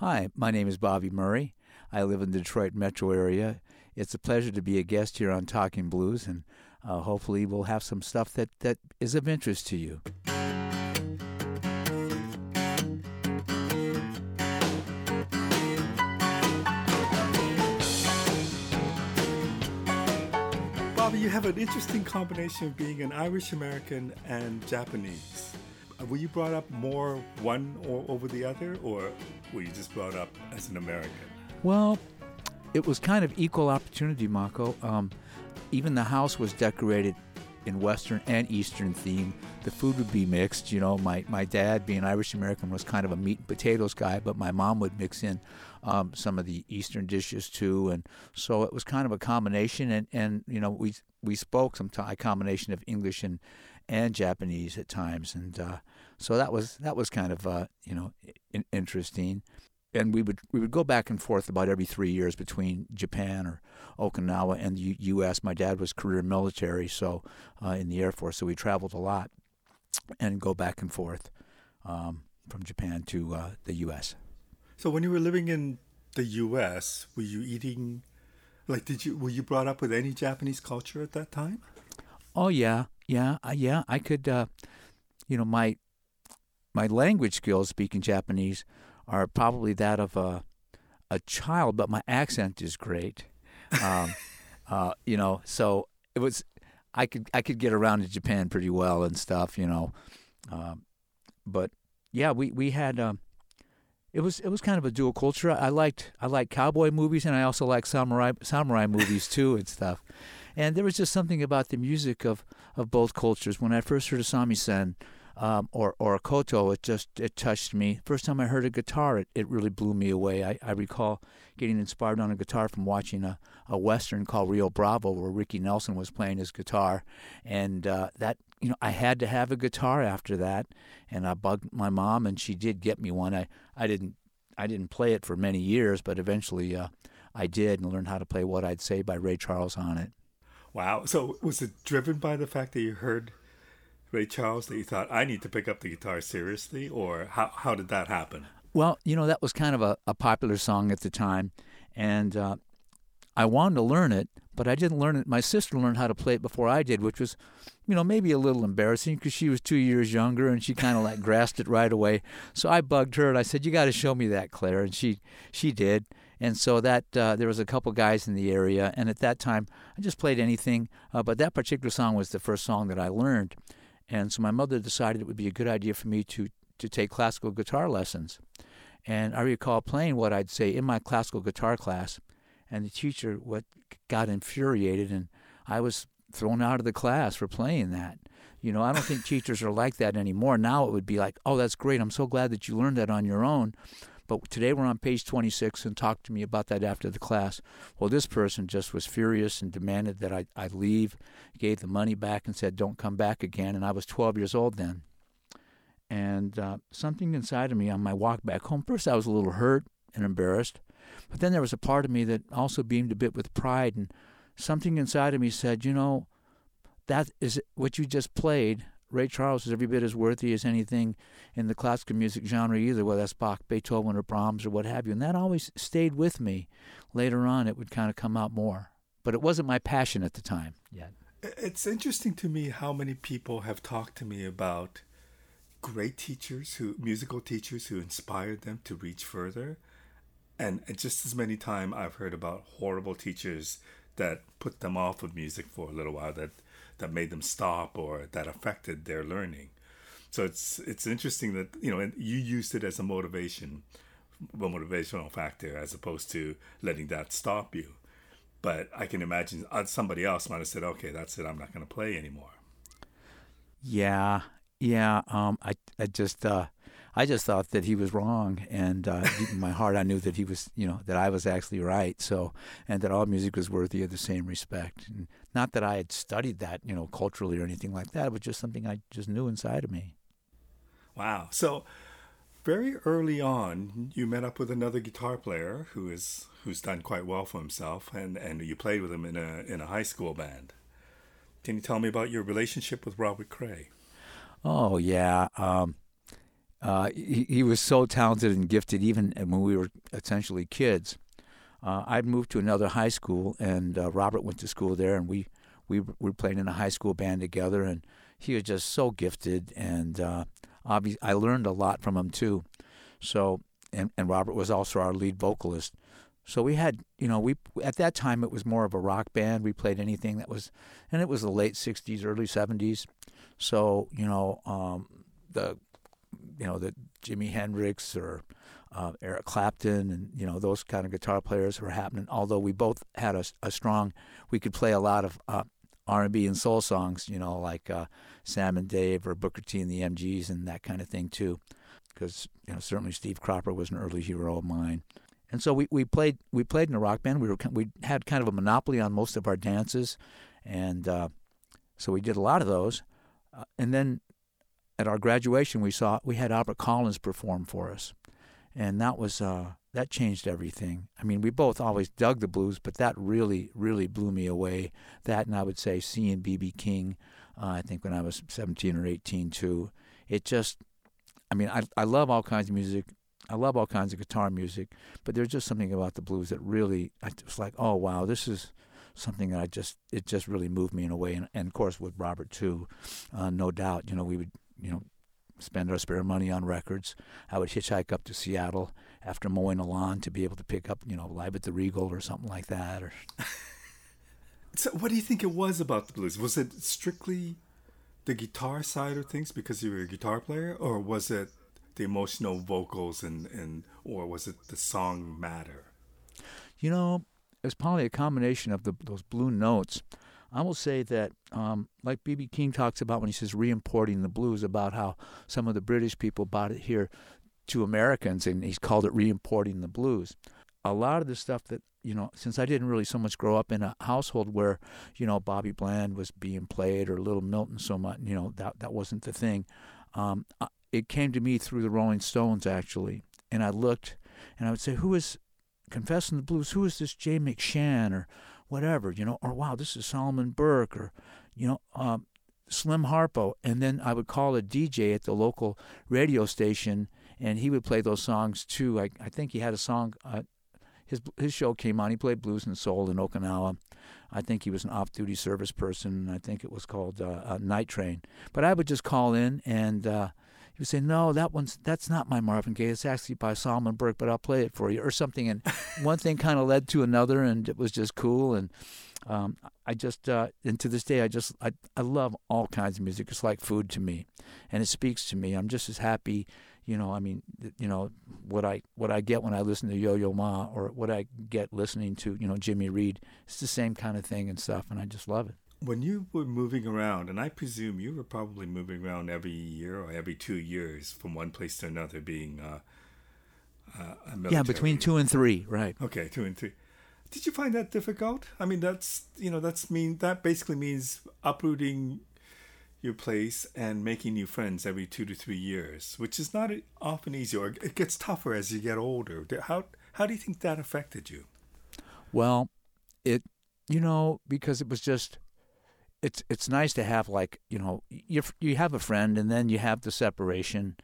Hi, my name is Bobby Murray. I live in the Detroit metro area. It's a pleasure to be a guest here on Talking Blues, and uh, hopefully, we'll have some stuff that, that is of interest to you. Bobby, you have an interesting combination of being an Irish American and Japanese. Uh, were you brought up more one or over the other, or were you just brought up as an American? Well, it was kind of equal opportunity, Mako. Um, even the house was decorated in Western and Eastern theme. The food would be mixed. You know, my, my dad, being Irish American, was kind of a meat and potatoes guy, but my mom would mix in um, some of the Eastern dishes too. And so it was kind of a combination. And, and you know, we we spoke some t- a combination of English and, and Japanese at times. And uh, so that was that was kind of uh, you know in- interesting and we would we would go back and forth about every three years between Japan or Okinawa and the U- U.S. My dad was career military, so uh, in the Air Force, so we traveled a lot and go back and forth um, from Japan to uh, the U.S. So when you were living in the U.S., were you eating? Like, did you were you brought up with any Japanese culture at that time? Oh yeah, yeah, uh, yeah. I could, uh, you know, my my language skills speaking Japanese are probably that of a a child, but my accent is great. Um, uh, you know, so it was. I could I could get around to Japan pretty well and stuff. You know, um, but yeah, we we had. Um, it was it was kind of a dual culture. I liked I liked cowboy movies and I also liked samurai samurai movies too and stuff. And there was just something about the music of, of both cultures. When I first heard of samisen, um, or or a koto, it just it touched me. First time I heard a guitar, it, it really blew me away. I, I recall getting inspired on a guitar from watching a, a western called Rio Bravo, where Ricky Nelson was playing his guitar, and uh, that you know I had to have a guitar after that, and I bugged my mom, and she did get me one. I I didn't I didn't play it for many years, but eventually uh, I did and learned how to play "What'd I Say" by Ray Charles on it. Wow! So was it driven by the fact that you heard Ray Charles that you thought I need to pick up the guitar seriously, or how how did that happen? Well, you know that was kind of a, a popular song at the time, and uh, I wanted to learn it, but I didn't learn it. My sister learned how to play it before I did, which was, you know, maybe a little embarrassing because she was two years younger and she kind of like grasped it right away. So I bugged her and I said, "You got to show me that, Claire," and she she did. And so that uh, there was a couple guys in the area, and at that time I just played anything, uh, but that particular song was the first song that I learned. And so my mother decided it would be a good idea for me to, to take classical guitar lessons. And I recall playing what'd I say in my classical guitar class, and the teacher what got infuriated, and I was thrown out of the class for playing that. You know, I don't think teachers are like that anymore. Now it would be like, oh, that's great. I'm so glad that you learned that on your own. But today we're on page 26 and talk to me about that after the class. Well, this person just was furious and demanded that I, I leave, gave the money back and said, don't come back again. And I was 12 years old then. And uh, something inside of me on my walk back home, first I was a little hurt and embarrassed, but then there was a part of me that also beamed a bit with pride. And something inside of me said, you know, that is what you just played Ray Charles is every bit as worthy as anything in the classical music genre either, whether that's Bach, Beethoven, or Brahms, or what have you. And that always stayed with me. Later on, it would kind of come out more. But it wasn't my passion at the time yet. It's interesting to me how many people have talked to me about great teachers who musical teachers who inspired them to reach further and just as many time i've heard about horrible teachers that put them off of music for a little while that that made them stop or that affected their learning. So it's it's interesting that you know and you used it as a motivation, a motivational factor as opposed to letting that stop you. But I can imagine uh, somebody else might have said, "Okay, that's it. I'm not going to play anymore." Yeah, yeah. Um, I I just uh, I just thought that he was wrong, and uh, deep in my heart, I knew that he was, you know, that I was actually right. So, and that all music was worthy of the same respect. And not that I had studied that, you know, culturally or anything like that. It was just something I just knew inside of me. Wow. So, very early on, you met up with another guitar player who is who's done quite well for himself, and and you played with him in a in a high school band. Can you tell me about your relationship with Robert Cray? Oh yeah. Um, uh, he, he was so talented and gifted even when we were essentially kids. Uh, I'd moved to another high school, and uh, Robert went to school there, and we, we were playing in a high school band together, and he was just so gifted, and uh, I learned a lot from him too. So, and, and Robert was also our lead vocalist. So we had, you know, we at that time it was more of a rock band. We played anything that was, and it was the late '60s, early '70s. So you know, um, the, you know, the Jimi Hendrix or uh, Eric Clapton and you know those kind of guitar players were happening. Although we both had a, a strong, we could play a lot of uh, R&B and soul songs, you know, like uh, Sam and Dave or Booker T and the MGs and that kind of thing too. Because you know certainly Steve Cropper was an early hero of mine. And so we, we played we played in a rock band. We were we had kind of a monopoly on most of our dances, and uh, so we did a lot of those. Uh, and then at our graduation, we saw we had Albert Collins perform for us, and that was uh, that changed everything. I mean, we both always dug the blues, but that really really blew me away. That and I would say seeing BB King, uh, I think when I was 17 or 18 too. It just, I mean, I I love all kinds of music. I love all kinds of guitar music, but there's just something about the blues that really I like, oh wow, this is something that I just it just really moved me in a way, and, and of course with Robert too, uh, no doubt. You know, we would you know spend our spare money on records. I would hitchhike up to Seattle after mowing a lawn to be able to pick up you know Live at the Regal or something like that. Or so, what do you think it was about the blues? Was it strictly the guitar side of things because you were a guitar player, or was it the emotional vocals and, and or was it the song matter? You know, it's probably a combination of the, those blue notes. I will say that, um, like B.B. King talks about when he says re-importing the blues, about how some of the British people brought it here to Americans, and he's called it re-importing the blues. A lot of the stuff that you know, since I didn't really so much grow up in a household where you know Bobby Bland was being played or Little Milton so much, you know that that wasn't the thing. Um, it came to me through the Rolling Stones actually, and I looked, and I would say, "Who is Confessing the Blues? Who is this Jay McShann or whatever? You know, or wow, this is Solomon Burke or you know." Um, Slim Harpo, and then I would call a DJ at the local radio station, and he would play those songs too. I, I think he had a song. Uh, his his show came on. He played blues and soul in Okinawa. I think he was an off-duty service person. I think it was called uh, Night Train. But I would just call in and uh, he would say, "No, that one's that's not my Marvin Gaye. It's actually by Solomon Burke, but I'll play it for you," or something. And one thing kind of led to another, and it was just cool. And um, I just uh, and to this day, I just I I love all kinds of music. It's like food to me, and it speaks to me. I'm just as happy. You know, I mean, you know what I what I get when I listen to Yo Yo Ma, or what I get listening to you know Jimmy Reed. It's the same kind of thing and stuff, and I just love it when you were moving around, and I presume you were probably moving around every year or every two years from one place to another, being uh, uh, a military. Yeah, between two and three, right? Okay, two and three. Did you find that difficult? I mean, that's you know, that's mean that basically means uprooting your place and making new friends every two to three years, which is not often easy, or it gets tougher as you get older. How how do you think that affected you? Well, it you know because it was just it's it's nice to have like you know you you have a friend and then you have the separation,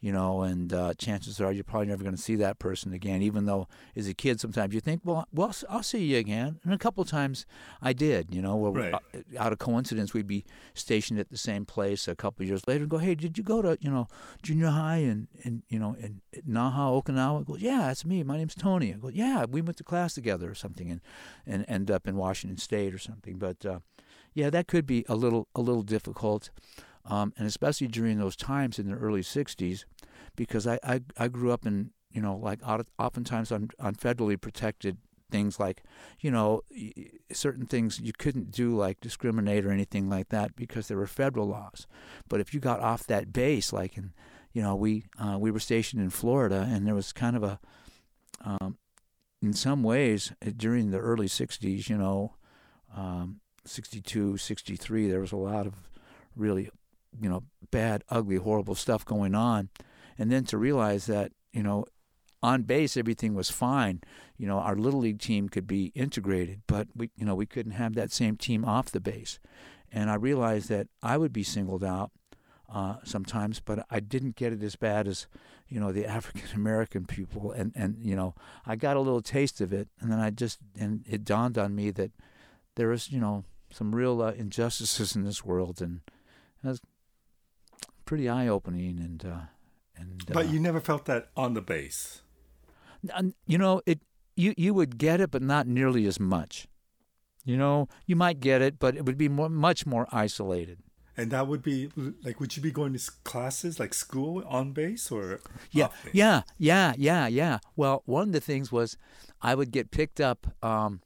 you know, and uh, chances are you're probably never going to see that person again. Even though as a kid sometimes you think, well, well, I'll see you again, and a couple of times I did, you know, where right. Uh, out of coincidence we'd be stationed at the same place a couple of years later and go, hey, did you go to you know junior high and and you know in Naha, Okinawa? I go, yeah, that's me. My name's Tony. I go, yeah, we went to class together or something, and and end up in Washington State or something, but. Uh, yeah, that could be a little a little difficult, um, and especially during those times in the early '60s, because I I, I grew up in you know like oftentimes on on federally protected things like you know certain things you couldn't do like discriminate or anything like that because there were federal laws. But if you got off that base like in you know we uh, we were stationed in Florida and there was kind of a um, in some ways during the early 60s you know um, 62, 63, there was a lot of really, you know, bad, ugly, horrible stuff going on. And then to realize that, you know, on base everything was fine. You know, our little league team could be integrated, but we, you know, we couldn't have that same team off the base. And I realized that I would be singled out uh, sometimes, but I didn't get it as bad as you know the African American people, and and you know I got a little taste of it, and then I just and it dawned on me that there is you know some real uh, injustices in this world, and was pretty eye opening, and uh, and But uh, you never felt that on the base. N- you know it you you would get it but not nearly as much you know you might get it but it would be more, much more isolated And that would be like, would you be going to classes like school on base or? yeah base? yeah yeah yeah yeah well one of the things was i would get picked up um,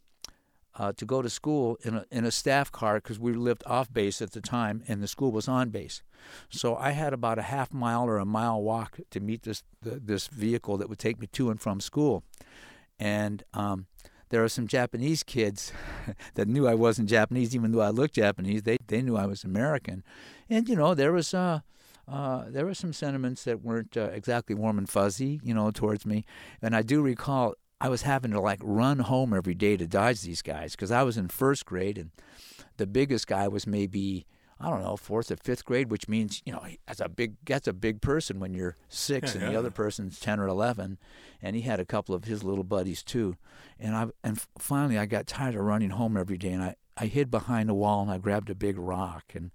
uh, to go to school in a in a staff car because we lived off base at the time and the school was on base so i had about a half mile or a mile walk to meet this the, this vehicle that would take me to and from school and um, there were some Japanese kids that knew I wasn't Japanese, even though I looked Japanese. They they knew I was American, and you know there was uh, uh, there were some sentiments that weren't uh, exactly warm and fuzzy, you know, towards me. And I do recall I was having to like run home every day to dodge these guys because I was in first grade, and the biggest guy was maybe. I don't know, fourth or fifth grade, which means you know that's a big that's a big person when you're six, Yeah, and the other person's ten or eleven, and he had a couple of his little buddies too, and I and finally I got tired of running home every day, and I I hid behind a wall and I grabbed a big rock and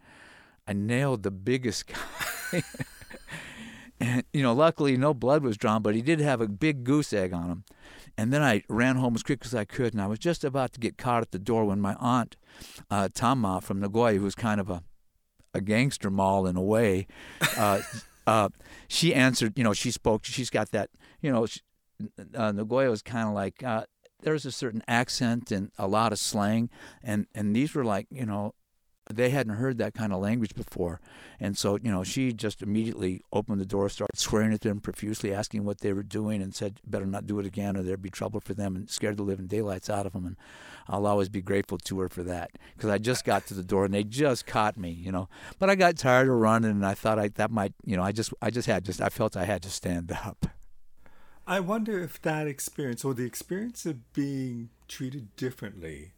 I nailed the biggest guy. and you know, luckily no blood was drawn, but he did have a big goose egg on him. And then I ran home as quick as I could, and I was just about to get caught at the door when my aunt, uh, Tama from Nagoya, who was kind of a a gangster mall in a way, uh, uh, she answered. You know, she spoke. She's got that. You know, she, uh, Nagoya was kind of like uh, there's a certain accent and a lot of slang, and and these were like you know they hadn't heard that kind of language before, and so you know she just immediately opened the door, started swearing at them profusely, asking what they were doing, and said better not do it again or there'd be trouble for them, and scared the living daylights out of them, and I'll always be grateful to her for that because I just got to the door and they just caught me, you know. But I got tired of running, and I thought I that might you know I just I just had just I felt I had to stand up. I wonder if that experience or the experience of being treated differently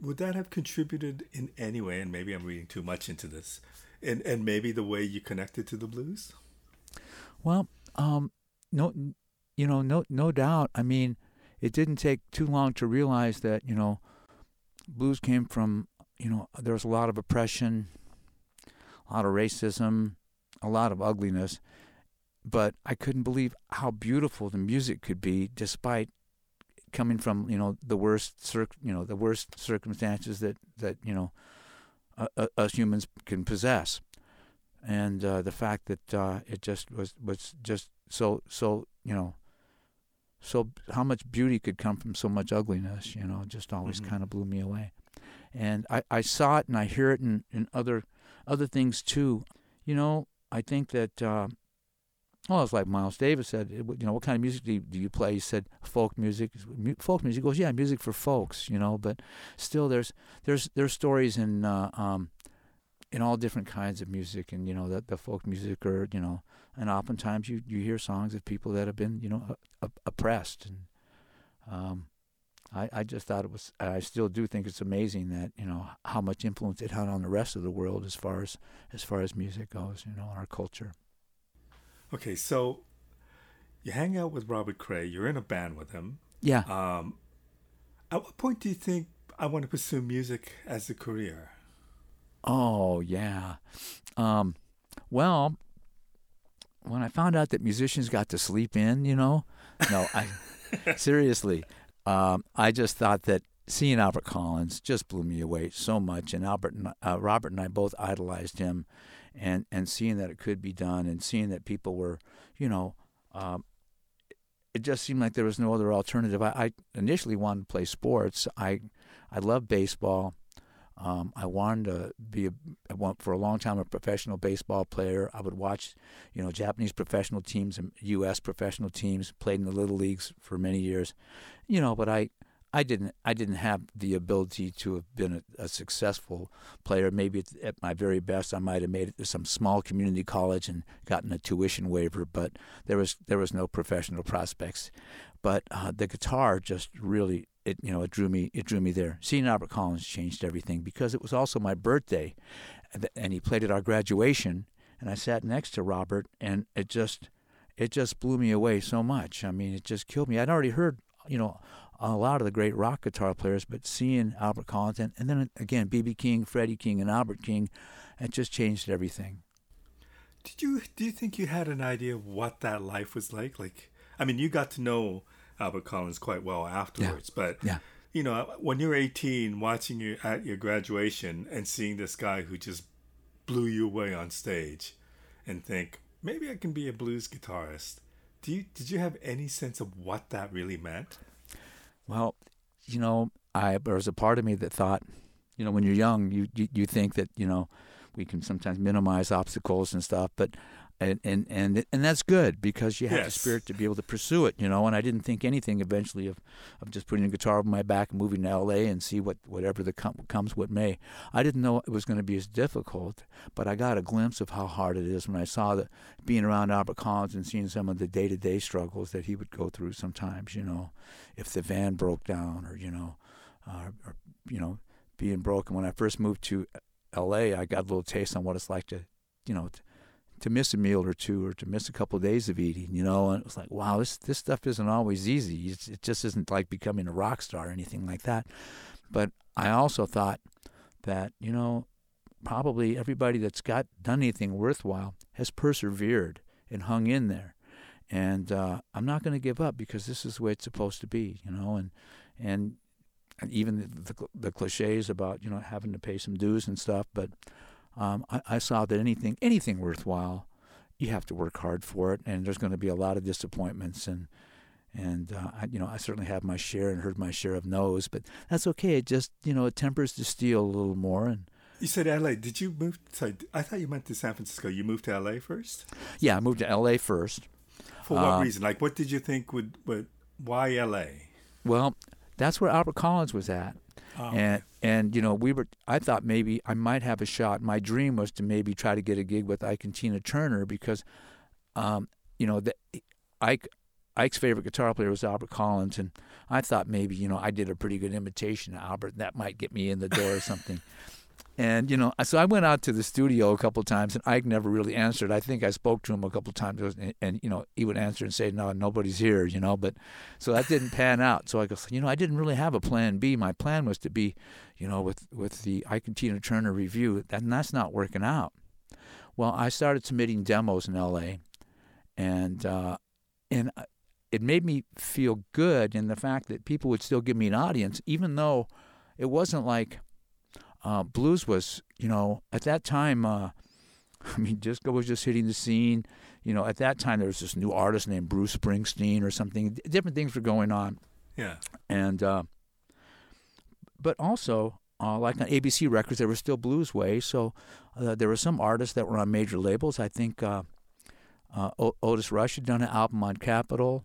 would that have contributed in any way and maybe I'm reading too much into this and and maybe the way you connected to the blues? Well, um, no, you know, no, no doubt. I mean, it didn't take too long to realize that you know, blues came from you know there was a lot of oppression, a lot of racism, a lot of ugliness, but I couldn't believe how beautiful the music could be, despite coming from you know the worst circ you know the worst circumstances that that you know uh, us humans can possess. And uh, the fact that uh, it just was was just so so you know so how much beauty could come from so much ugliness you know just always Mhm. kind of blew me away. And I, I saw it and I hear it in, in other other things too. You know I think that uh, well it's like Miles Davis said you know what kind of music do you, do you play? He said folk music. Folk music. He goes yeah music for folks you know but still there's there's there's stories in uh, um, in all different kinds of music and you know the, the folk music or you know and oftentimes you, you hear songs of people that have been you know op- oppressed and um, I, I just thought it was I still do think it's amazing that you know how much influence it had on the rest of the world as far as as far as music goes you know our culture Okay, so you hang out with Robert Cray, you're in a band with him. yeah Um at what point do you think I want to pursue music as a career? Oh yeah. Um, well, when I found out that musicians got to sleep in, you know, no, I seriously, um, I just thought that seeing Albert Collins just blew me away so much, and Albert, and, uh, Robert, and I both idolized him, and and seeing that it could be done, and seeing that people were, you know. Um, it just seemed like there was no other alternative. I, I initially wanted to play sports. I I love baseball. Um, I wanted to be a, I want for a long time a professional baseball player. I would watch, you know, Japanese professional teams and U.S. professional teams. Played in the little leagues for many years, you know. But I, I didn't, I didn't have the ability to have been a, a successful player. Maybe at, my very best, I might have made it to some small community college and gotten a tuition waiver. But there was there was no professional prospects. But uh, the guitar just really it you know it drew me it drew me there. Seeing Albert Collins changed everything because it was also my birthday, and and he played at our graduation, and I sat next to Robert, and it just it just blew me away so much. I mean, it just killed me. I'd already heard, you know, a lot of the great rock guitar players, but seeing Albert Collins and, and then again BB King, Freddie King, and Albert King, it just changed everything. Did you do you think you had an idea of what that life was like? Like, I mean, you got to know Albert Collins quite well afterwards, yeah. but yeah. you know, when you're 18, watching you at your graduation and seeing this guy who just blew you away on stage, and think maybe I can be a blues guitarist. Do you did you have any sense of what that really meant? Well, you know, I there was a part of me that thought, you know, when you're young, you you, you think that you know we can sometimes minimize obstacles and stuff, but and and and, and that's good because you have yes. the spirit to be able to pursue it, you know. And I didn't think anything eventually of, of just putting a guitar over my back and moving to L.A. and see what whatever the com- comes what may. I didn't know it was going to be as difficult, but I got a glimpse of how hard it is when I saw that being around Albert Collins and seeing some of the day to day struggles that he would go through sometimes. You know, if the van broke down, or you know, uh, or you know, being broken. When I first moved to L.A., I got a little taste on what it's like to, you know. To, miss a meal or two or to miss a couple of days of eating, you know, and it was like, wow, this this stuff isn't always easy. It's, it just isn't like becoming a rock star or anything like that. But I also thought that, you know, probably everybody that's got done anything worthwhile has persevered and hung in there. And uh, I'm not going to give up because this is the way it's supposed to be, you know, and and even the, the, the cliches about you know having to pay some dues and stuff, but um, I, I, saw that anything anything worthwhile, you have to work hard for it, and there's going to be a lot of disappointments, and and uh, I, you know I certainly have my share and heard my share of no's, but that's okay. It just you know it tempers the steel a little more. And you said L.A. Did you move? Sorry, I thought you went to San Francisco. You moved to L.A. first. Yeah, I moved to L.A. first. For what uh, reason? Like, what did you think would? would why L.A.? Well, that's where Albert Collins was at. Oh, and and you know we were I thought maybe I might have a shot. My dream was to maybe try to get a gig with Ike and Tina Turner because, um, you know, the, Ike Ike's favorite guitar player was Albert Collins, and I thought maybe you know I did a pretty good imitation of Albert. and That might get me in the door or something. And you know, so I went out to the studio a couple of times, and Ike never really answered. I think I spoke to him a couple of times, and, and, you know, he would answer and say, "No, nobody's here," you know. But so that didn't pan out. So I go, you know, I didn't really have a plan B. My plan was to be, you know, with with the Ike and Tina Turner Revue, and that's not working out. Well, I started submitting demos in L.A., and uh, and it made me feel good in the fact that people would still give me an audience, even though it wasn't like uh, blues was, you know, at that time, uh, I mean, disco was just hitting the scene. You know, at that time there was this new artist named Bruce Springsteen or something. Different things were going on. Yeah. And, uh, but also, uh, like on ABC Records, there was still BluesWay. So uh, there were some artists that were on major labels. I think uh, uh, Otis Rush had done an album on Capitol.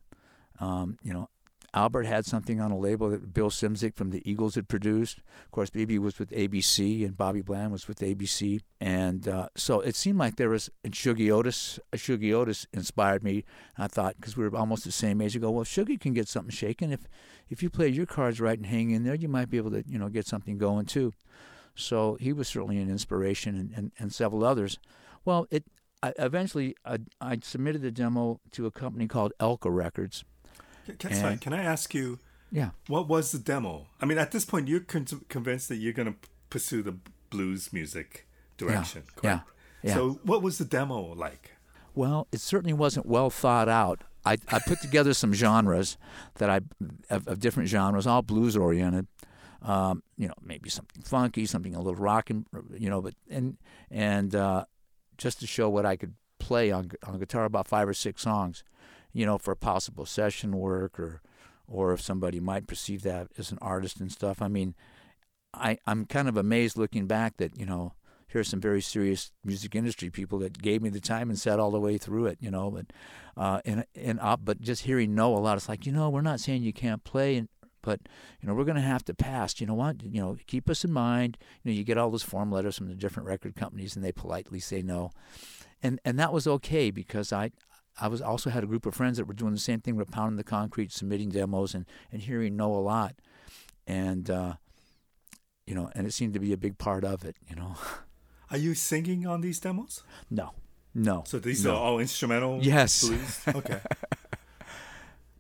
Um, you know, Albert had something on a label that Bill Szymczyk from the Eagles had produced. Of course, BB was with ABC, and Bobby Bland was with ABC, and uh, so it seemed like there was. And Shuggie Otis, uh, Shuggie Otis inspired me. I thought because we were almost the same age, I go, well, Shuggie can get something shaken if if you play your cards right and hang in there, you might be able to you know get something going too. So he was certainly an inspiration, and, and, and several others. Well, it I, eventually I, I submitted the demo to a company called Elka Records can, sorry, can I ask you? Yeah. What was the demo? I mean, at this point, you're con- convinced that you're going to pursue the blues music direction. Yeah. yeah. yeah. So, what was the demo like? Well, it certainly wasn't well thought out. I, I put together some genres that I of, of different genres, all blues oriented. Um, you know, maybe something funky, something a little rocking, you know, but and and uh, just to show what I could play on on guitar, about five or six songs you know, for possible session work or or if somebody might perceive that as an artist and stuff. I mean, I I'm kind of amazed looking back that you know here's some very serious music industry people that gave me the time and sat all the way through it, you know. But uh, and and uh, but just hearing no a lot, it's like you know we're not saying you can't play, and, but you know we're going to have to pass. You know what? You know keep us in mind. You know you get all those form letters from the different record companies, and they politely say no, and and that was okay because I I was also had a group of friends that were doing the same thing. We're pounding the concrete, submitting demos, and, and hearing no a lot, and uh, you know, and it seemed to be a big part of it. You know. Are you singing on these demos? No, No. So these no. are all instrumental. Yes. Blues? Okay.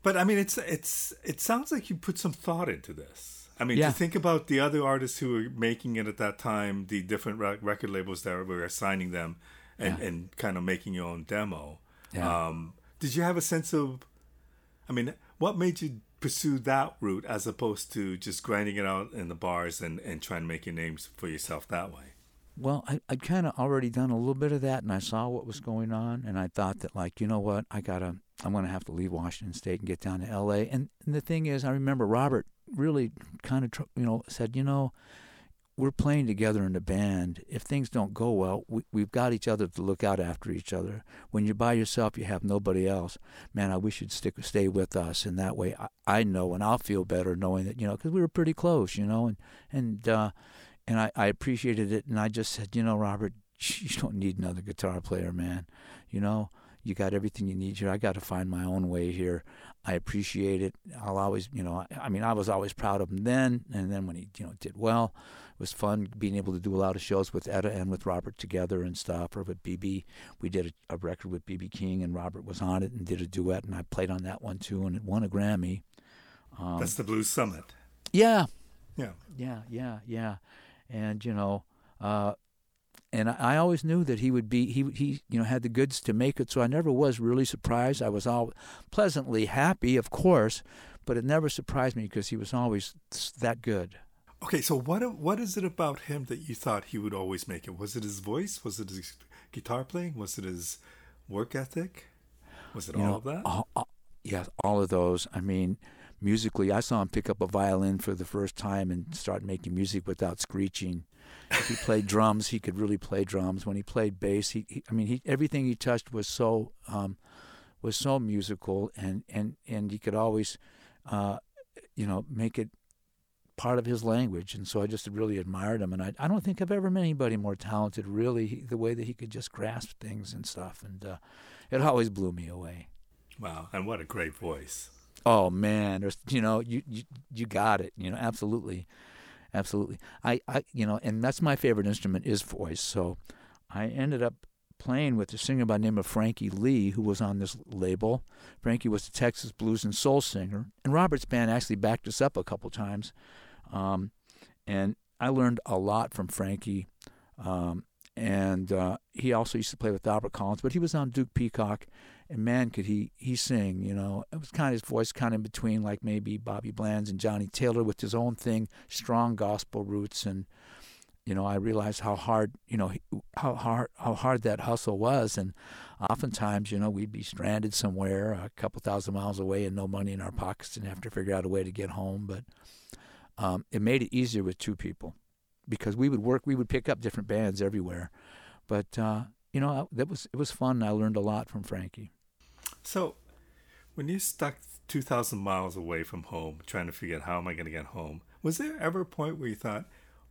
but I mean, it's it's it sounds like you put some thought into this. I mean, Yeah. to think about the other artists who were making it at that time, the different rec- record labels that were assigning them, and Yeah. and kind of making your own demo. Yeah. Um, did you have a sense of? I mean, what made you pursue that route as opposed to just grinding it out in the bars and and trying to make your names for yourself that way? Well, I, I'd kind of already done a little bit of that, and I saw what was going on, and I thought that, like, you know what, I gotta, I'm gonna have to leave Washington State and get down to L.A. And, and the thing is, I remember Robert really kind of, you know, said, you know, we're playing together in a band. If things don't go well, we, we've got each other to look out after each other. When you're by yourself, you have nobody else. Man, I wish you'd stick, stay with us, and that way, I, I know, and I'll feel better knowing that, you know, because we were pretty close, you know, and and. uh and I, I appreciated it and I just said, you know, Robert, you don't need another guitar player, man. You know, you got everything you need here. I got to find my own way here. I appreciate it. I'll always, you know, I, I mean, I was always proud of him then, and then when he, you know, did well, was fun being able to do a lot of shows with Etta and with Robert together and stuff. Or with BB, we did a, a record with BB King, and Robert was on it and did a duet, and I played on that one too, and it won a Grammy. Um, That's the Blues Summit. yeah, Yeah. yeah, yeah, yeah, and you know, uh, and I, I always knew that he would be he he you know had the goods to make it, so I never was really surprised. I was all pleasantly happy, of course, but it never surprised me because he was always that good. Okay, so what what is it about him that you thought he would always make it? Was it his voice? Was it his guitar playing? Was it his work ethic? Was it You all know, of that? all, all, yes, all of those. I mean, musically, I saw him pick up a violin for the first time and start making music without screeching. If he played drums, he could really play drums. When he played bass, he, he I mean, he everything he touched was so um, was so musical, and and and he could always, uh, you know, make it part of his language. And so I just really admired him. And I I don't think I've ever met anybody more talented. Really, the way that he could just grasp things and stuff, and uh, it always blew me away. Wow, and what a great voice. Oh man, there's you know you you you got it. You know, absolutely, absolutely. I I you know, and that's my favorite instrument is voice. So I ended up playing with a singer by the name of Frankie Lee, who was on this label. Frankie was a Texas blues and soul singer, and Robert's band actually backed us up a couple times. Um, and I learned a lot from Frankie. Um, and uh, he also used to play with Albert Collins, but he was on Duke Peacock, and man, could he he sing? You know, it was kind of his voice, kind of in between like maybe Bobby Bland's and Johnnie Taylor with his own thing, strong gospel roots, and you know, I realized how hard, you know, how hard how hard that hustle was, and oftentimes, you know, we'd be stranded somewhere a couple thousand miles away and no money in our pockets and have to figure out a way to get home, but um, it made it easier with two people because we would work, we would pick up different bands everywhere, but uh, you know, that was it was fun. I learned a lot from Frankie. So, when you're stuck 2,000 miles away from home, trying to figure out how am I going to get home, was there ever a point where you thought,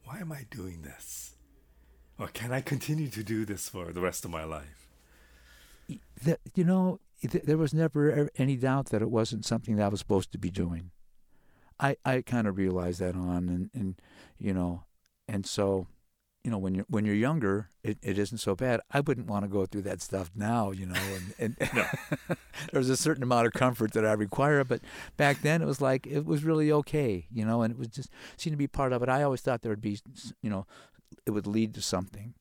why am I doing this? Or can I continue to do this for the rest of my life? you know th- there was never any doubt that it wasn't something that I was supposed to be doing. I I kind of realized that on and and you know and so you know when you're when you're younger it, it isn't so bad. I wouldn't want to go through that stuff now, you know, and, and No. there's a certain amount of comfort that I require, but back then it was like it was really okay, you know, and it was just seemed to be part of it. I always thought there would be, you know, it would lead to something,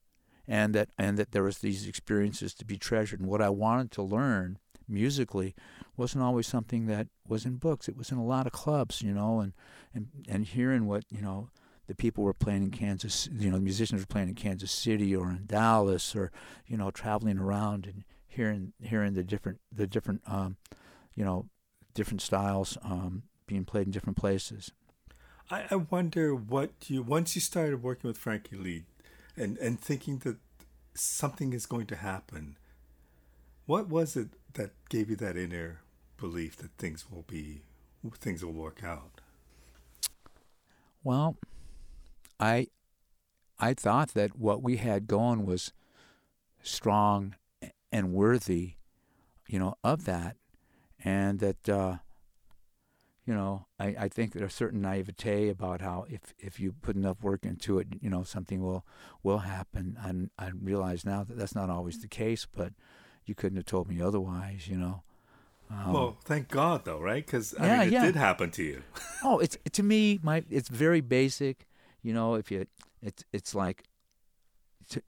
and that and that there was these experiences to be treasured. And what I wanted to learn musically wasn't always something that was in books. It was in a lot of clubs, you know, and and and hearing what you know the people were playing in Kansas, you know, the musicians were playing in Kansas City or in Dallas or you know traveling around and hearing hearing the different the different um, you know different styles um, being played in different places. I, I wonder what you, once you started working with Frankie Lee and, and thinking that something is going to happen, what was it that gave you that inner belief that things will be, things will work out? Well, I I thought that what we had going was strong and worthy, you know, of that, and that uh, you know, I, I think there's a certain naivete about how if if you put enough work into it, you know, something will will happen. And I realize now that that's not always the case, but you couldn't have told me otherwise, you know. Um, well, thank God, though, right? Because I yeah, mean, it yeah. did happen to you. oh, it's to me, my it's very basic. You know, if you, it's it's like,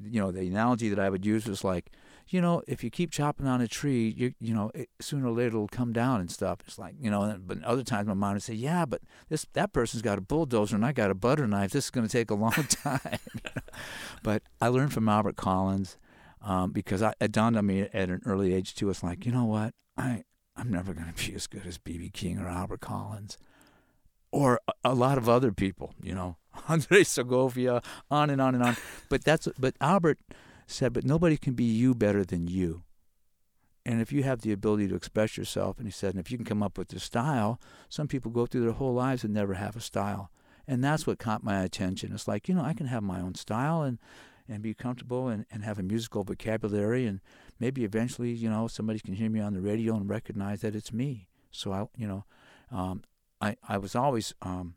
you know, the analogy that I would use was like, you know, if you keep chopping on a tree, you you know, it, sooner or later it'll come down and stuff. It's like, you know, but other times my mind would say, yeah, but this that person's got a bulldozer and I got a butter knife. This is going to take a long time. but I learned from Albert Collins um, because I, it dawned on me at an early age too. It's like, you know what, I I'm never going to be as good as B.B. King or Albert Collins or a, a lot of other people. You know, Andre Segovia, on and on and on. But that's but Albert said, but nobody can be you better than you. And if you have the ability to express yourself, and he said, and if you can come up with a style, some people go through their whole lives and never have a style. And that's what caught my attention. It's like, you know, I can have my own style and, and be comfortable and, and have a musical vocabulary and maybe eventually, you know, somebody can hear me on the radio and recognize that it's me. So I, you know, um, I, I was always um,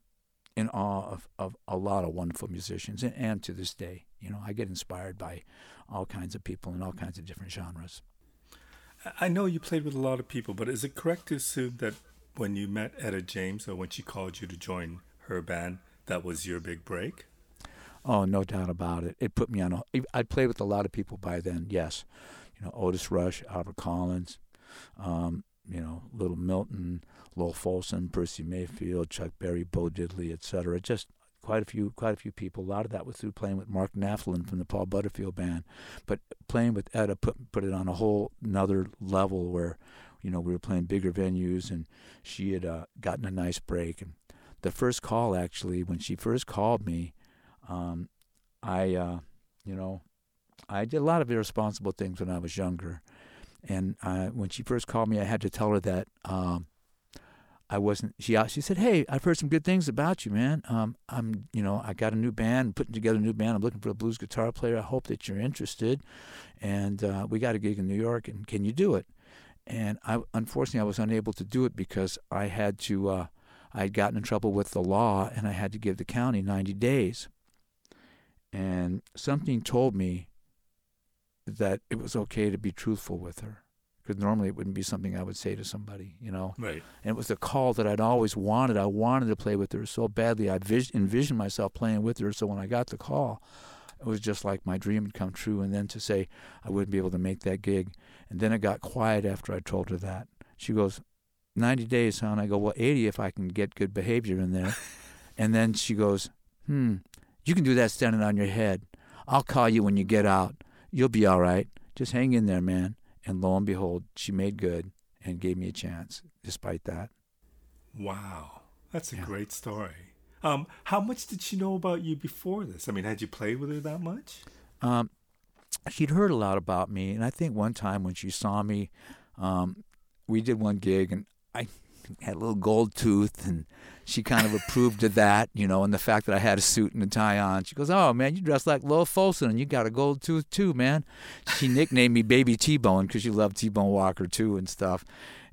in awe of, of a lot of wonderful musicians, and, and to this day, you know, I get inspired by all kinds of people in all kinds of different genres. I know you played with a lot of people, but is it correct to assume that when you met Etta James or when she called you to join her band, that was your big break? Oh, no doubt about it. It put me on. A, I played with a lot of people by then. Yes, you know Otis Rush, Albert Collins, um, you know Little Milton, Lowell Fulson, Percy Mayfield, Chuck Berry, Bo Diddley, etc. Just quite a few, quite a few people. A lot of that was through playing with Mark Naftalin from the Paul Butterfield band, but playing with Etta put put it on a whole another level where, you know, we were playing bigger venues, and she had uh, gotten a nice break. And the first call, actually, when she first called me, um, I, uh, you know, I did a lot of irresponsible things when I was younger, and I, when she first called me, I had to tell her that um, I wasn't. She she said, "Hey, I've heard some good things about you, man. Um, I'm, you know, I got a new band, putting together a new band. I'm looking for a blues guitar player. I hope that you're interested, and uh, we got a gig in New York, and can you do it?" And I, unfortunately, I was unable to do it because I had to. Uh, I had gotten in trouble with the law, and I had to give the county 90 days. And something told me that it was okay to be truthful with her because normally it wouldn't be something I would say to somebody, you know. Right. And it was a call that I'd always wanted. I wanted to play with her so badly. I vis- envisioned myself playing with her. So when I got the call, it was just like my dream had come true. And then to say I wouldn't be able to make that gig, and then it got quiet after I told her that. She goes, 90 days, huh? And I go, well, 80 if I can get good behavior in there. and then she goes, hmm, you can do that standing on your head. I'll call you when you get out. You'll be all right. Just hang in there, man. And lo and behold, she made good and gave me a chance despite that. Wow. That's a yeah. great story. Um, how much did she know about you before this? I mean, had you played with her that much? Um, she'd heard a lot about me, and I think one time when she saw me, um, we did one gig, and I had a little gold tooth, and she kind of approved of that, you know, and the fact that I had a suit and a tie on. She goes, "Oh man, you dress like Lowell Fulson, and you got a gold tooth too, man." She nicknamed me Baby T Bone because she loved T Bone Walker too and stuff,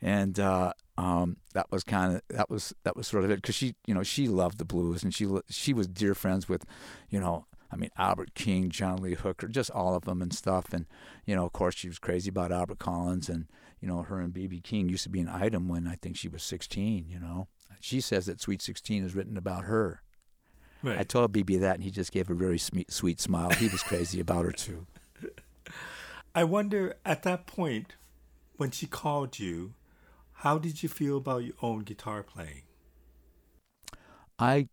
and uh, um, that was kind of that was that was sort of it because she, you know, she loved the blues and she she was dear friends with, you know, I mean, Albert King, John Lee Hooker, just all of them and stuff. And, you know, of course, she was crazy about Albert Collins. And, you know, her and B.B. King used to be an item when I think she was 16, you know she says that Sweet 16 is written about her. Right. I told BB that, and he just gave a very sweet smile. He was crazy about her, too. I wonder, at that point, when she called you, how did you feel about your own guitar playing? I,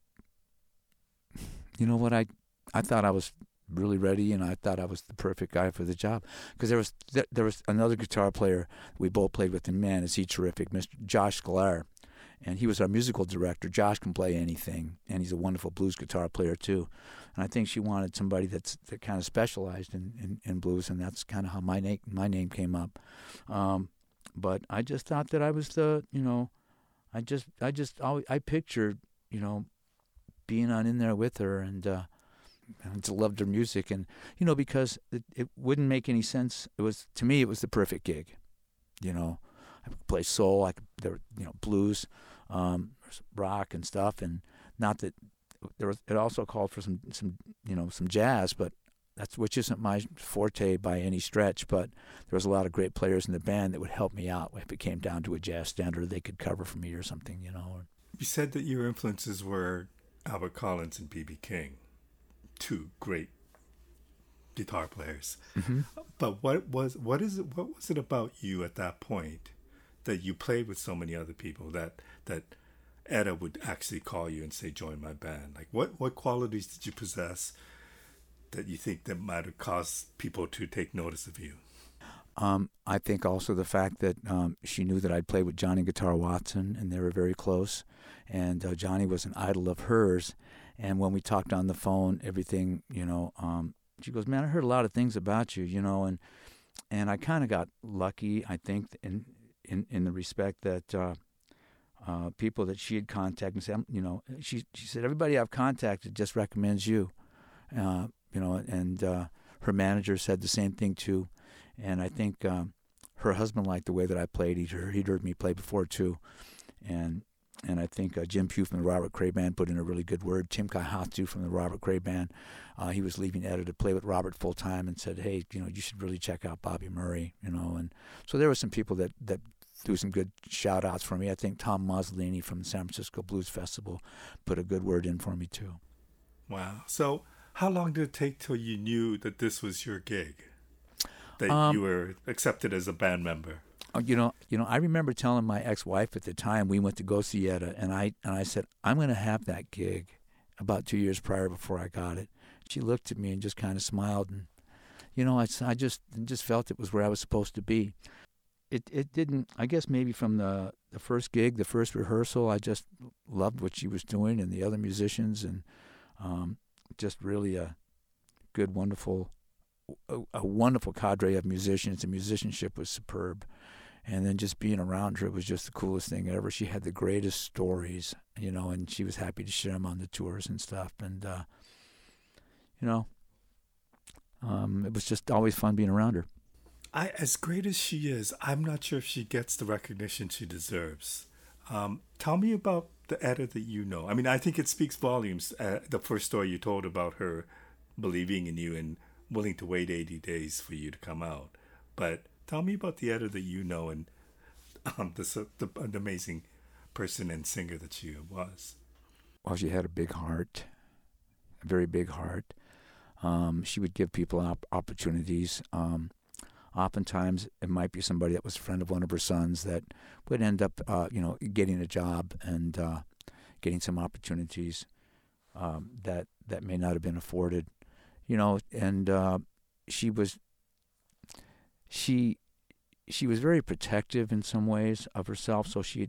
you know what, I, I thought I was really ready, and I thought I was the perfect guy for the job because there was there was another guitar player we both played with, and man, is he terrific, Mr. Josh Sklair and he was our musical director. Josh can play anything, and he's a wonderful blues guitar player too. And I think she wanted somebody that's that kind of specialized in, in, in blues, and that's kind of how my name my name came up. Um, but I just thought that I was the you know, I just I just I pictured you know, being on in there with her and. Uh, I just loved her music, and you know because it, it wouldn't make any sense. It was to me, it was the perfect gig, you know. I could play soul, I could there, you know, blues, um, rock and stuff, and not that there was. It also called for some some you know some jazz, but that's which isn't my forte by any stretch. But there was a lot of great players in the band that would help me out if it came down to a jazz standard they could cover for me or something, you know. You said that your influences were Albert Collins and B.B. King, two great guitar players. Mm-hmm. But what was what is it? What was it about you at that point that you played with so many other people that that Etta would actually call you and say, "Join my band"? Like, what what qualities did you possess that you think that might have caused people to take notice of you? Um, I think also the fact that um, she knew that I'd played with Johnny Guitar Watson, and they were very close. And uh, Johnny was an idol of hers. And when we talked on the phone, everything, you know, um, she goes, "Man, I heard a lot of things about you, you know," and and I kind of got lucky, I think, in in in the respect that. Uh, uh, people that she had contacted and said, you know, she she said everybody I've contacted just recommends you. Uh, you know, and uh, her manager said the same thing too. And I think um, her husband liked the way that I played. He'd heard, he'd heard me play before too, and and I think uh, Jim Pugh from the Robert Cray Band put in a really good word. Tim Kaihatsu from the Robert Cray Band, uh, he was leaving Etta to play with Robert full time, and said, "Hey, you know, you should really check out Bobby Murray." You know, and so there were some people that that threw some good shout outs for me. I think Tom Mazzolini from the San Francisco Blues Festival put a good word in for me too. Wow. So how long did it take till you knew that this was your gig? That Um, you were accepted as a band member? Uh, You know, you know. I remember telling my ex-wife at the time we went to go see and I and I said I'm going to have that gig. About two years prior, before I got it, she looked at me and just kind of smiled, and you know, I, I just just felt it was where I was supposed to be. It it didn't. I guess maybe from the the first gig, the first rehearsal, I just loved what she was doing and the other musicians, and um, just really a good, wonderful, a, a wonderful cadre of musicians. The musicianship was superb and then just being around her it was just the coolest thing ever. She had the greatest stories, you know, and she was happy to share them on the tours and stuff. And uh, you know, um, it was just always fun being around her. I, as great as she is, I'm not sure if she gets the recognition she deserves. Um, tell me about the Etta that you know. I mean, I think it speaks volumes. Uh, the first story you told about her believing in you and willing to wait 80 days for you to come out. But tell me about the that you know and um, the, the amazing person and singer that she was. Well, she had a big heart, a very big heart. Um, she would give people op- opportunities. Um, oftentimes, it might be somebody that was a friend of one of her sons that would end up, uh, you know, getting a job and uh, getting some opportunities um, that that may not have been afforded, you know. And uh, she was she she was very protective in some ways of herself. So she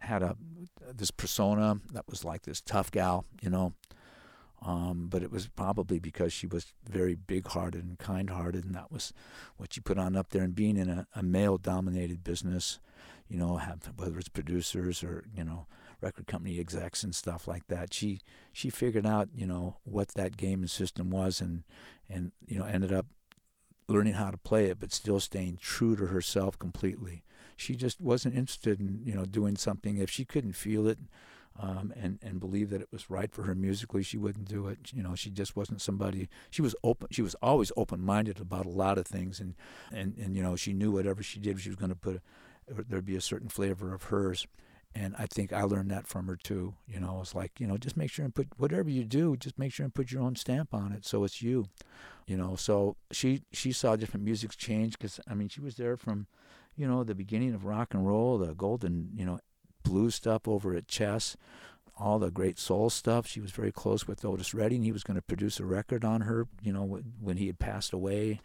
had a this persona that was like this tough gal, you know. Um, but it was probably because she was very big-hearted and kind-hearted, and that was what she put on up there. And being in a, a male-dominated business, you know, have, whether it's producers or you know record company execs and stuff like that, she she figured out you know what that game and system was, and and you know ended up learning how to play it, but still staying true to herself completely. She just wasn't interested in you know doing something. If she couldn't feel it um, and and believe that it was right for her musically she wouldn't do it. You know she just wasn't somebody she was open she was always open minded about a lot of things and and and you know she knew whatever she did she was going to put a, there'd be a certain flavor of hers and I think I learned that from her too. You know, it's like you know, just make sure and put whatever you do, just make sure and put your own stamp on it, so it's you. You know, so she she saw different musics change because I mean she was there from you know, the beginning of rock and roll, the golden, you know, blues stuff over at Chess, all the great soul stuff. She was very close with Otis Redding. He was going to produce a record on her, you know, when he had passed away,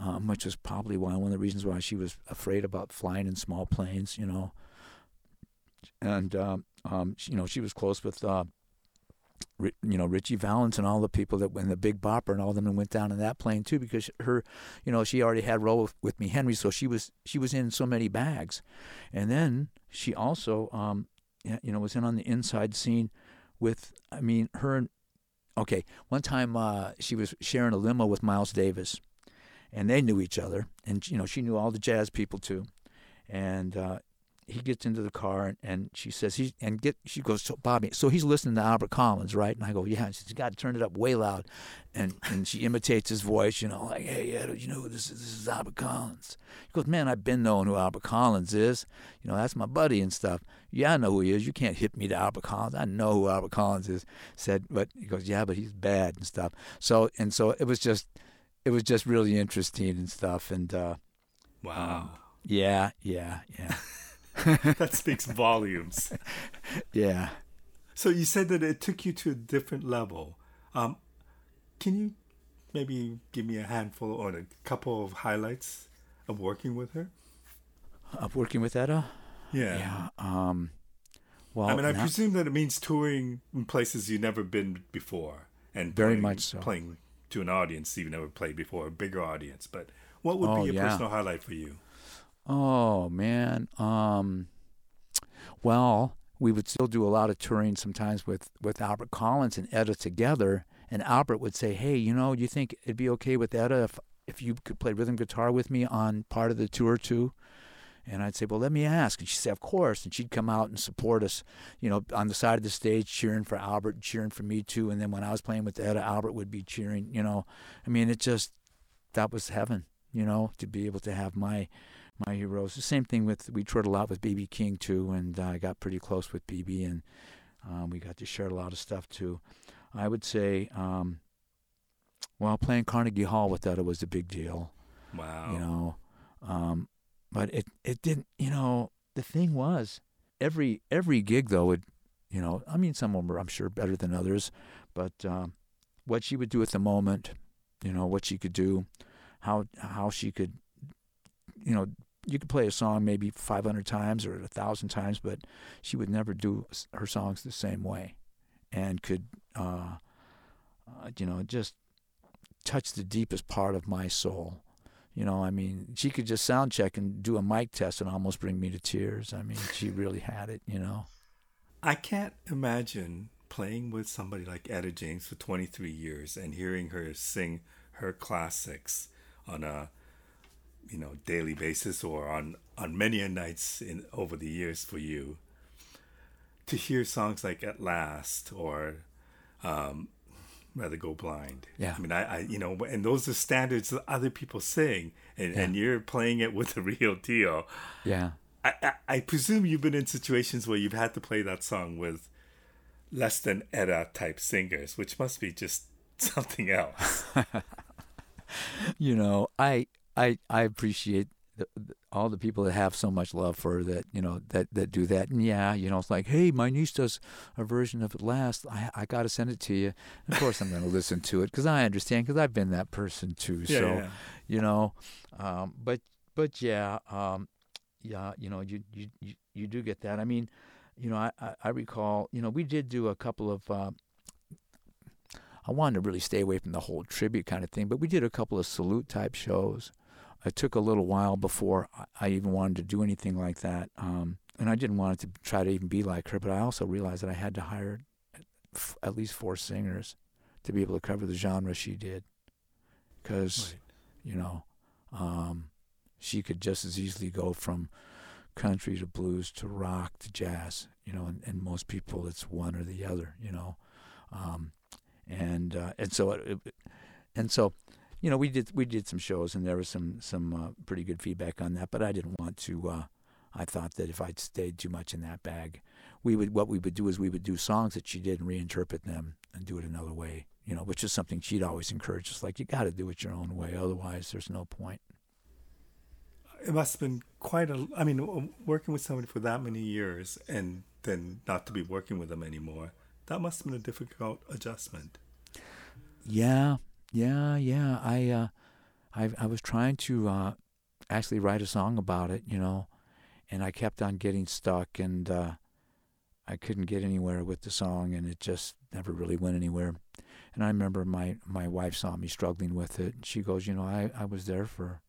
um, which was probably one of the reasons why she was afraid about flying in small planes, you know. And, um, um, she, you know, she was close with, uh, you know Ritchie Valens and all the people that when the Big Bopper and all of them went down in that plane too because her you know she already had roll with, with me Henry so she was she was in so many bags. And then she also um you know was in on the inside scene with I mean her and okay one time uh she was sharing a limo with Miles Davis and they knew each other and you know she knew all the jazz people too. And uh he gets into the car and, and she says he and get she goes so Bobby so he's listening to Albert Collins right? And I go yeah and she's got to turn it up way loud and and she imitates his voice you know like hey yeah you know this is? This is Albert Collins. He goes man I've been knowing who Albert Collins is. You know that's my buddy and stuff. Yeah I know who he is. You can't hit me to Albert Collins. I know who Albert Collins is said but he goes yeah but he's bad and stuff. So and so it was just it was just really interesting and stuff and uh, wow. Um, yeah yeah yeah. that speaks volumes. Yeah. So you said that it took you to a different level. Um, can you maybe give me a handful or a couple of highlights of working with her? Of working with Etta? Yeah. Yeah. Um, well, I mean, I now- presume that it means touring in places you've never been before, and Very playing, much so. playing to an audience you've never played before, a bigger audience. But what would Oh, be a yeah. personal highlight for you? Oh man. Um well, we would still do a lot of touring sometimes with with Albert Collins and Etta together and Albert would say, "Hey, you know, you think it'd be okay with Etta if if you could play rhythm guitar with me on part of the tour too?" And I'd say, "Well, let me ask." And she'd say, "Of course." And she'd come out and support us, you know, on the side of the stage cheering for Albert, cheering for me too. And then when I was playing with Etta, Albert would be cheering, you know. I mean, it just that was heaven, you know, to be able to have my my heroes. The same thing with we toured a lot with BB King too, and I got pretty close with BB, and um, we got to share a lot of stuff too. I would say, um, well, playing Carnegie Hall with that it was a big deal, Wow. you know. Um, but it it didn't, you know. The thing was, every every gig though would, you know, I mean, some of them were I'm sure better than others, but um, what she would do at the moment, you know, what she could do, how how she could, you know, you could play a song maybe 500 times or a thousand times, but she would never do her songs the same way, and could, uh, uh, you know, just touch the deepest part of my soul. You know, I mean, she could just sound check and do a mic test and almost bring me to tears. I mean, she really had it. You know. I can't imagine playing with somebody like Etta James for 23 years and hearing her sing her classics on a you know daily basis or on on many a nights in over the years for you to hear songs like At Last or um Rather Go Blind. Yeah. I mean, I, I, you know, and those are standards that other people sing, and, and you're playing it with the real deal. Yeah. I, I, I presume you've been in situations where you've had to play that song with less than Etta type singers, which must be just something else. you know, I I I appreciate the, the, all the people that have so much love for her that you know that that do that. And yeah, you know, it's like, hey, my niece does a version of it last. I I got to send it to you. Of course, I'm going to listen to it because I understand because I've been that person too. Yeah, so, yeah. you know, um, but but yeah, um, yeah, you know, you, you you you do get that. I mean, you know, I I, I recall, you know, we did do a couple of. Uh, I wanted to really stay away from the whole tribute kind of thing, but we did a couple of salute type shows. It took a little while before I- even wanted to do anything like that, um, and I didn't want it to try to even be like her. But I also realized that I had to hire f- at least four singers to be able to cover the genre she did, because Right. you know, um, she could just as easily go from country to blues to rock to jazz, you know, and, and most people it's one or the other, you know, um, and uh, and so it, it- and so, you know, we did we did some shows and there was some some uh, pretty good feedback on that, but I didn't want to. Uh, I thought that if I'd stayed too much in that bag, we would what we would do is we would do songs that she did and reinterpret them and do it another way, you know, which is something she'd always encourage us. Like you got to do it your own way, otherwise there's no point. It must have been quite a. I mean, working with somebody for that many years and then not to be working with them anymore. That must have been a difficult adjustment. Yeah, yeah, yeah. I uh, I I was trying to uh, actually write a song about it, you know, and I kept on getting stuck, and uh, I couldn't get anywhere with the song, and it just never really went anywhere. And I remember my my wife saw me struggling with it, and she goes, you know, I I was there for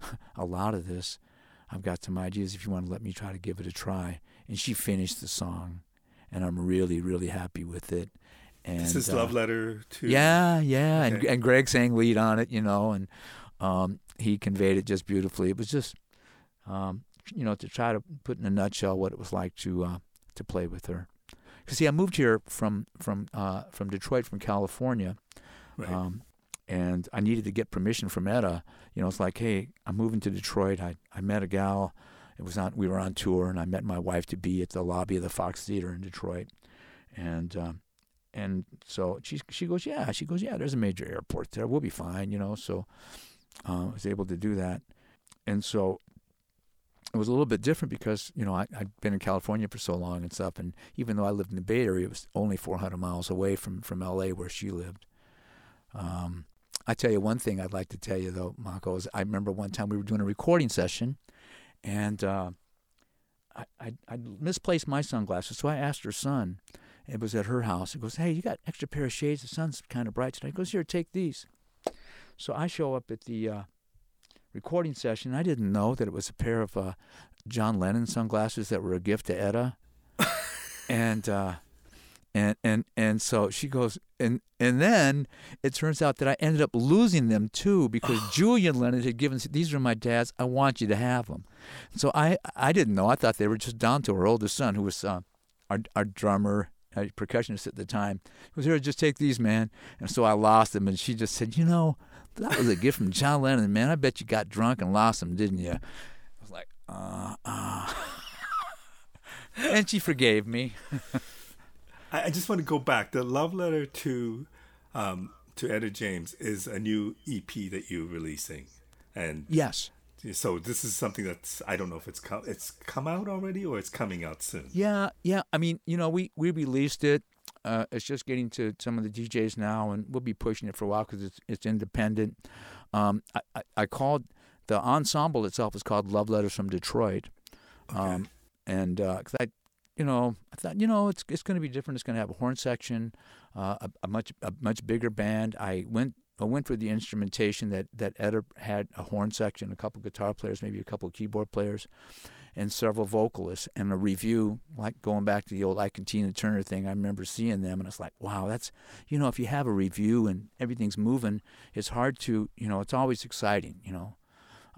a lot of this. I've got some ideas if you want to let me try to give it a try. And she finished the song, and I'm really really happy with it. And this is uh, love letter to. yeah, yeah, and Okay. and Greg sang lead on it, you know, and um, he conveyed it just beautifully. It was just, um, you know, to try to put in a nutshell what it was like to uh, to play with her. Because see, I moved here from from uh, from Detroit, from California, Right. um, and I needed to get permission from Etta. You know, it's like, hey, I'm moving to Detroit. I, I met a gal. It was on. We were on tour, and I met my wife to be at the lobby of the Fox Theater in Detroit, and um, and so she she goes, yeah. She goes, yeah. There's a major airport there. We'll be fine. You know. So uh, I was able to do that, and so it was a little bit different because you know I, I'd been in California for so long and stuff, and even though I lived in the Bay Area, it was only 400 miles away from from L.A. where she lived. Um, I tell you one thing I'd like to tell you though, Marco is I remember one time we were doing a recording session, and uh, I, I I misplaced my sunglasses, so I asked her son. It was at her house. He goes, "Hey, you got extra pair of shades? The sun's kind of bright tonight." He goes, "Here, take these." So I show up at the uh, recording session. I didn't know that it was a pair of uh, John Lennon sunglasses that were a gift to Etta, and uh, and and and so she goes, and and then it turns out that I ended up losing them too because Julian Lennon had given these are my dad's. I want you to have them. So I I didn't know. I thought they were just down to her oldest son, who was uh, our our drummer. Uh, Percussionist at the time was here. Just take these, man. And so I lost them, and she just said, "You know, that was a gift from John Lennon, man. I bet you got drunk and lost them, didn't you?" I was like, "Uh, uh." and she forgave me. I, I just want to go back. The love letter to um, to Etta James is a new EP that you're releasing, and Yes. So this is something that's I don't know if it's come it's come out already or it's coming out soon. Yeah, yeah. I mean, you know, we we released it. Uh, it's just getting to some of the DJs now, and we'll be pushing it for a while because it's it's independent. Um, I, I I called the ensemble itself is called Love Letters from Detroit, um, and because I, you know, I thought you know it's it's going to be different. It's going to have a horn section, uh, a, a much a much bigger band. I went. I went for the instrumentation that that Etta had a horn section, a couple guitar players, maybe a couple keyboard players, and several vocalists and a revue like going back to the old Ike and Tina Turner thing I remember seeing them and it's like wow that's you know if you have a revue and everything's moving it's hard to you know it's always exciting you know.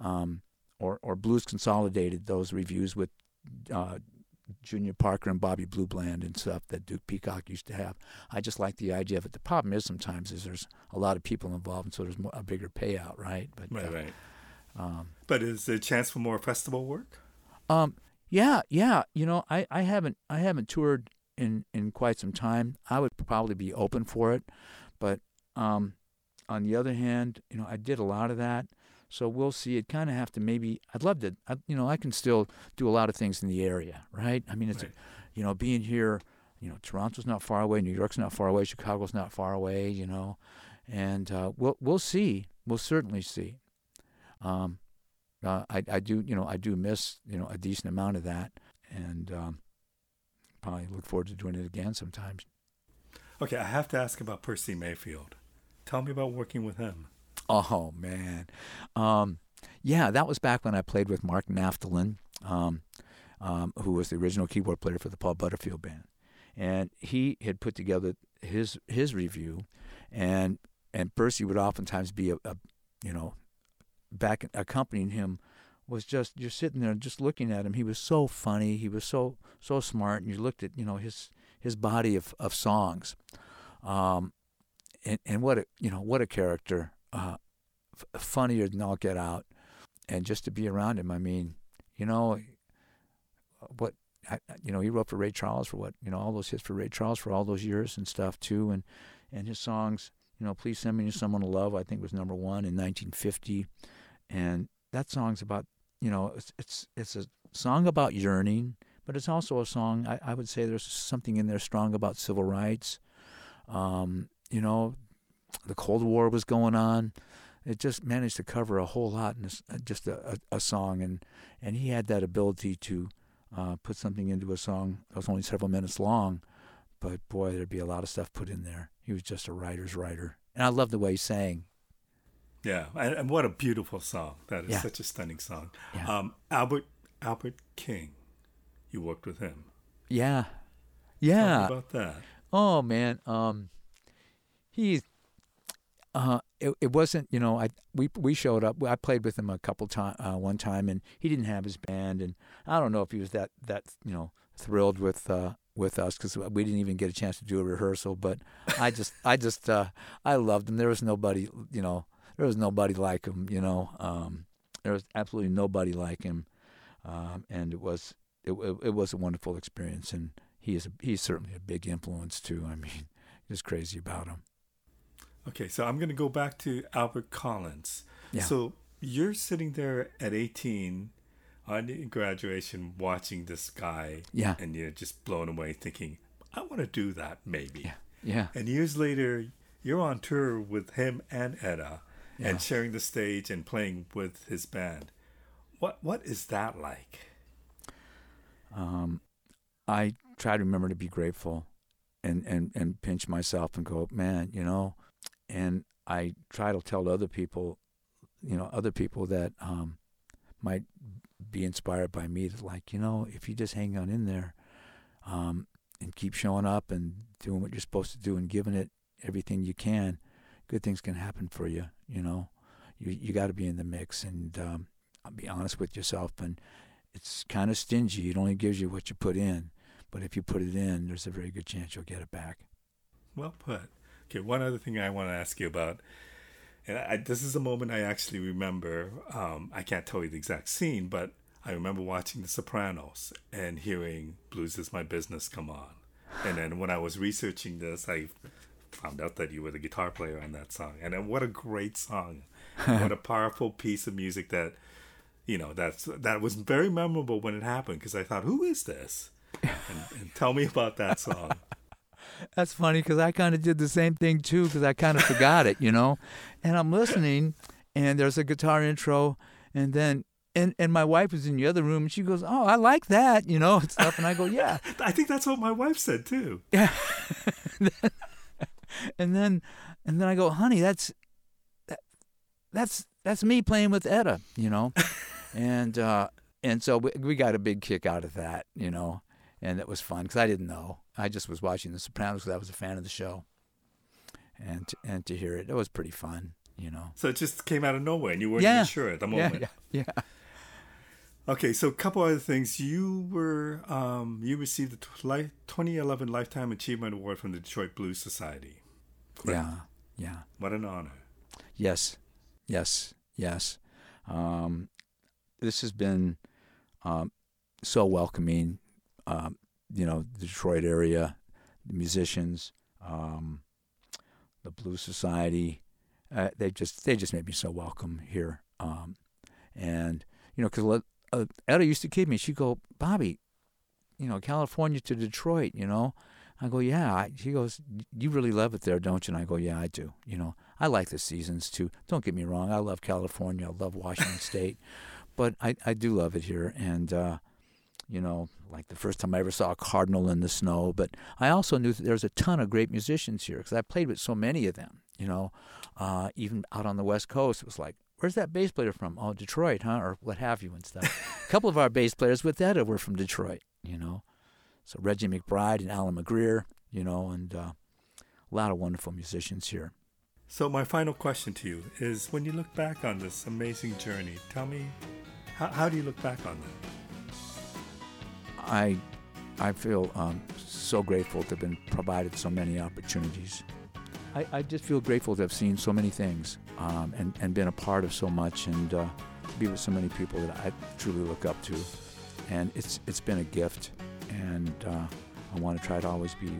Um, or or Blues Consolidated those revues with uh, Junior Parker and Bobby Blue Bland and stuff that Duke Peacock used to have I just like the idea of it the problem is sometimes is there's a lot of people involved and so there's more, a bigger payout right but Right, uh, right. um, But is there a chance for more festival work? Um, yeah, yeah. You know, I, I haven't I haven't toured in, in quite some time. I would probably be open for it, but um, on the other hand, you know, I did a lot of that, so we'll see. It kind of have to maybe. I'd love to. I, you know, I can still do a lot of things in the area, right? I mean, it's, Right. you know, being here. You know, Toronto's not far away. New York's not far away. Chicago's not far away. You know, and uh, we'll we'll see. We'll certainly see. Um, uh, I I do you know I do miss you know a decent amount of that, and um, probably look forward to doing it again sometimes. Okay, I have to ask about Percy Mayfield. Tell me about working with him. Oh man, um, yeah, that was back when I played with Mark Naftalin, um, um, who was the original keyboard player for the Paul Butterfield band, and he had put together his his revue, and and Percy would oftentimes be a, a you know back accompanying him was just you're sitting there just looking at him. He was so funny. He was so so smart, and you looked at you know his his body of of songs, um, and and what a you know what a character, uh, f- funnier than all get out, and just to be around him. I mean, you know, what I- you know he wrote for Ray Charles for what you know all those hits for Ray Charles for all those years and stuff too, and and his songs. You know, please send me someone to love. I think was number one in 1950, and that song's about you know it's it's it's a song about yearning, but it's also a song I, I would say there's something in there strong about civil rights. Um, you know, the Cold War was going on. It just managed to cover a whole lot in uh, just a, a, a song, and and he had that ability to uh, put something into a song that was only several minutes long, but boy, there'd be a lot of stuff put in there. He was just a writer's writer, and I love the way he sang. Yeah, and, and what a beautiful song. That is Yeah. such a stunning song. Yeah. Um, Albert Albert King, you worked with him. Yeah, yeah. me about that. Oh man, um, he's Uh, it, it wasn't, you know, I we we showed up. I played with him a couple time, uh, one time, and he didn't have his band, and I don't know if he was that that you know thrilled with uh, with us because we didn't even get a chance to do a rehearsal. But I just I just uh, I loved him. There was nobody, you know, there was nobody like him. You know, um, there was absolutely nobody like him, um, and it was it, it, it was a wonderful experience, and he is he's certainly a big influence too. I mean, just crazy about him. Okay, so I'm going to go back to Albert Collins. Yeah. So you're sitting there at 18 on graduation watching this guy. Yeah. And you're just blown away thinking, I want to do that maybe. Yeah. Yeah. And years later, you're on tour with him and Etta Yeah. and sharing the stage and playing with his band. What What is that like? um, I try to remember to be grateful and, and, and pinch myself and go, man, you know, and I try to tell other people, you know, other people that um, might be inspired by me like, you know, if you just hang on in there um, and keep showing up and doing what you're supposed to do and giving it everything you can, good things can happen for you. You know, you you got to be in the mix and um, be honest with yourself and it's kind of stingy. It only gives you what you put in. But if you put it in, there's a very good chance you'll get it back. Well put. Okay, one other thing I want to ask you about, and I, this is a moment I actually remember. Um, I can't tell you the exact scene, but I remember watching The Sopranos and hearing "Blues Is My Business" come on. And then when I was researching this, I found out that you were the guitar player on that song. And then what a great song! what a powerful piece of music that you know that's that was very memorable when it happened because I thought, who is this? And, and tell me about that song. That's funny because I kind of did the same thing too because I kind of forgot it, you know. And I'm listening, and there's a guitar intro, and then and and my wife is in the other room, and she goes, "Oh, I like that," you know, and stuff. And I go, "Yeah." I think that's what my wife said too. Yeah. and then and then I go, honey, that's that, that's that's me playing with Etta, you know, and uh, and so we, we got a big kick out of that, you know, and it was fun because I didn't know. I just was watching The Sopranos because I was a fan of the show, and to, and to hear it, it was pretty fun, you know. So it just came out of nowhere, and you weren't Yeah. even sure at the moment. Yeah, yeah. Okay, so a couple other things. You were um, you received the 2011 Lifetime Achievement Award from the Detroit Blues Society. Correct. Yeah, yeah. What an honor. Yes, yes, yes. Um, this has been um, so welcoming. Um, you know, the Detroit area, the musicians, um, the Blues Society. Uh, they just they just made me so welcome here. Um, and you know, because uh, Etta used to kid me. She'd go, Bobby, you know, California to Detroit. You know, I go, yeah. She goes, you really love it there, don't you? And I go, yeah, I do. You know, I like the seasons too. Don't get me wrong. I love California. I love Washington State, but I, I do love it here. And uh, you know, like the first time I ever saw a cardinal in the snow. But I also knew that there's a ton of great musicians here because I played with so many of them. You know, uh, even out on the West Coast, it was like, where's that bass player from? Oh, Detroit, huh? Or what have you and stuff. a couple of our bass players with Etta were from Detroit. You know, so Reggie McBride and Alan McGreer. You know, and uh, a lot of wonderful musicians here. So my final question to you is: When you look back on this amazing journey, tell me, how, how do you look back on that? I I feel um, so grateful to have been provided so many opportunities. I, I just feel grateful to have seen so many things um, and, and been a part of so much and uh, be with so many people that I truly look up to. And it's it's been a gift, and uh, I want to try to always be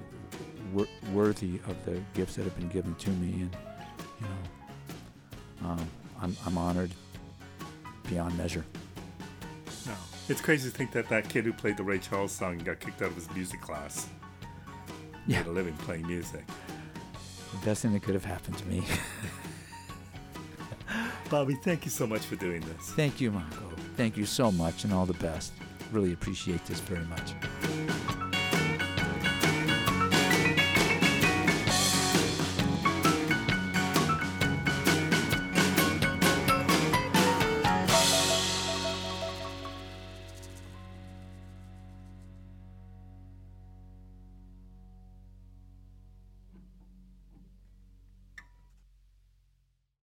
wor- worthy of the gifts that have been given to me. And you know, um, I'm I'm honored beyond measure. It's crazy to think that that kid who played the Ray Charles song got kicked out of his music class. Yeah. Made a living playing music. The best thing that could have happened to me. Bobby, thank you so much for doing this. Thank you, Marco. Thank you so much and all the best. Really appreciate this very much.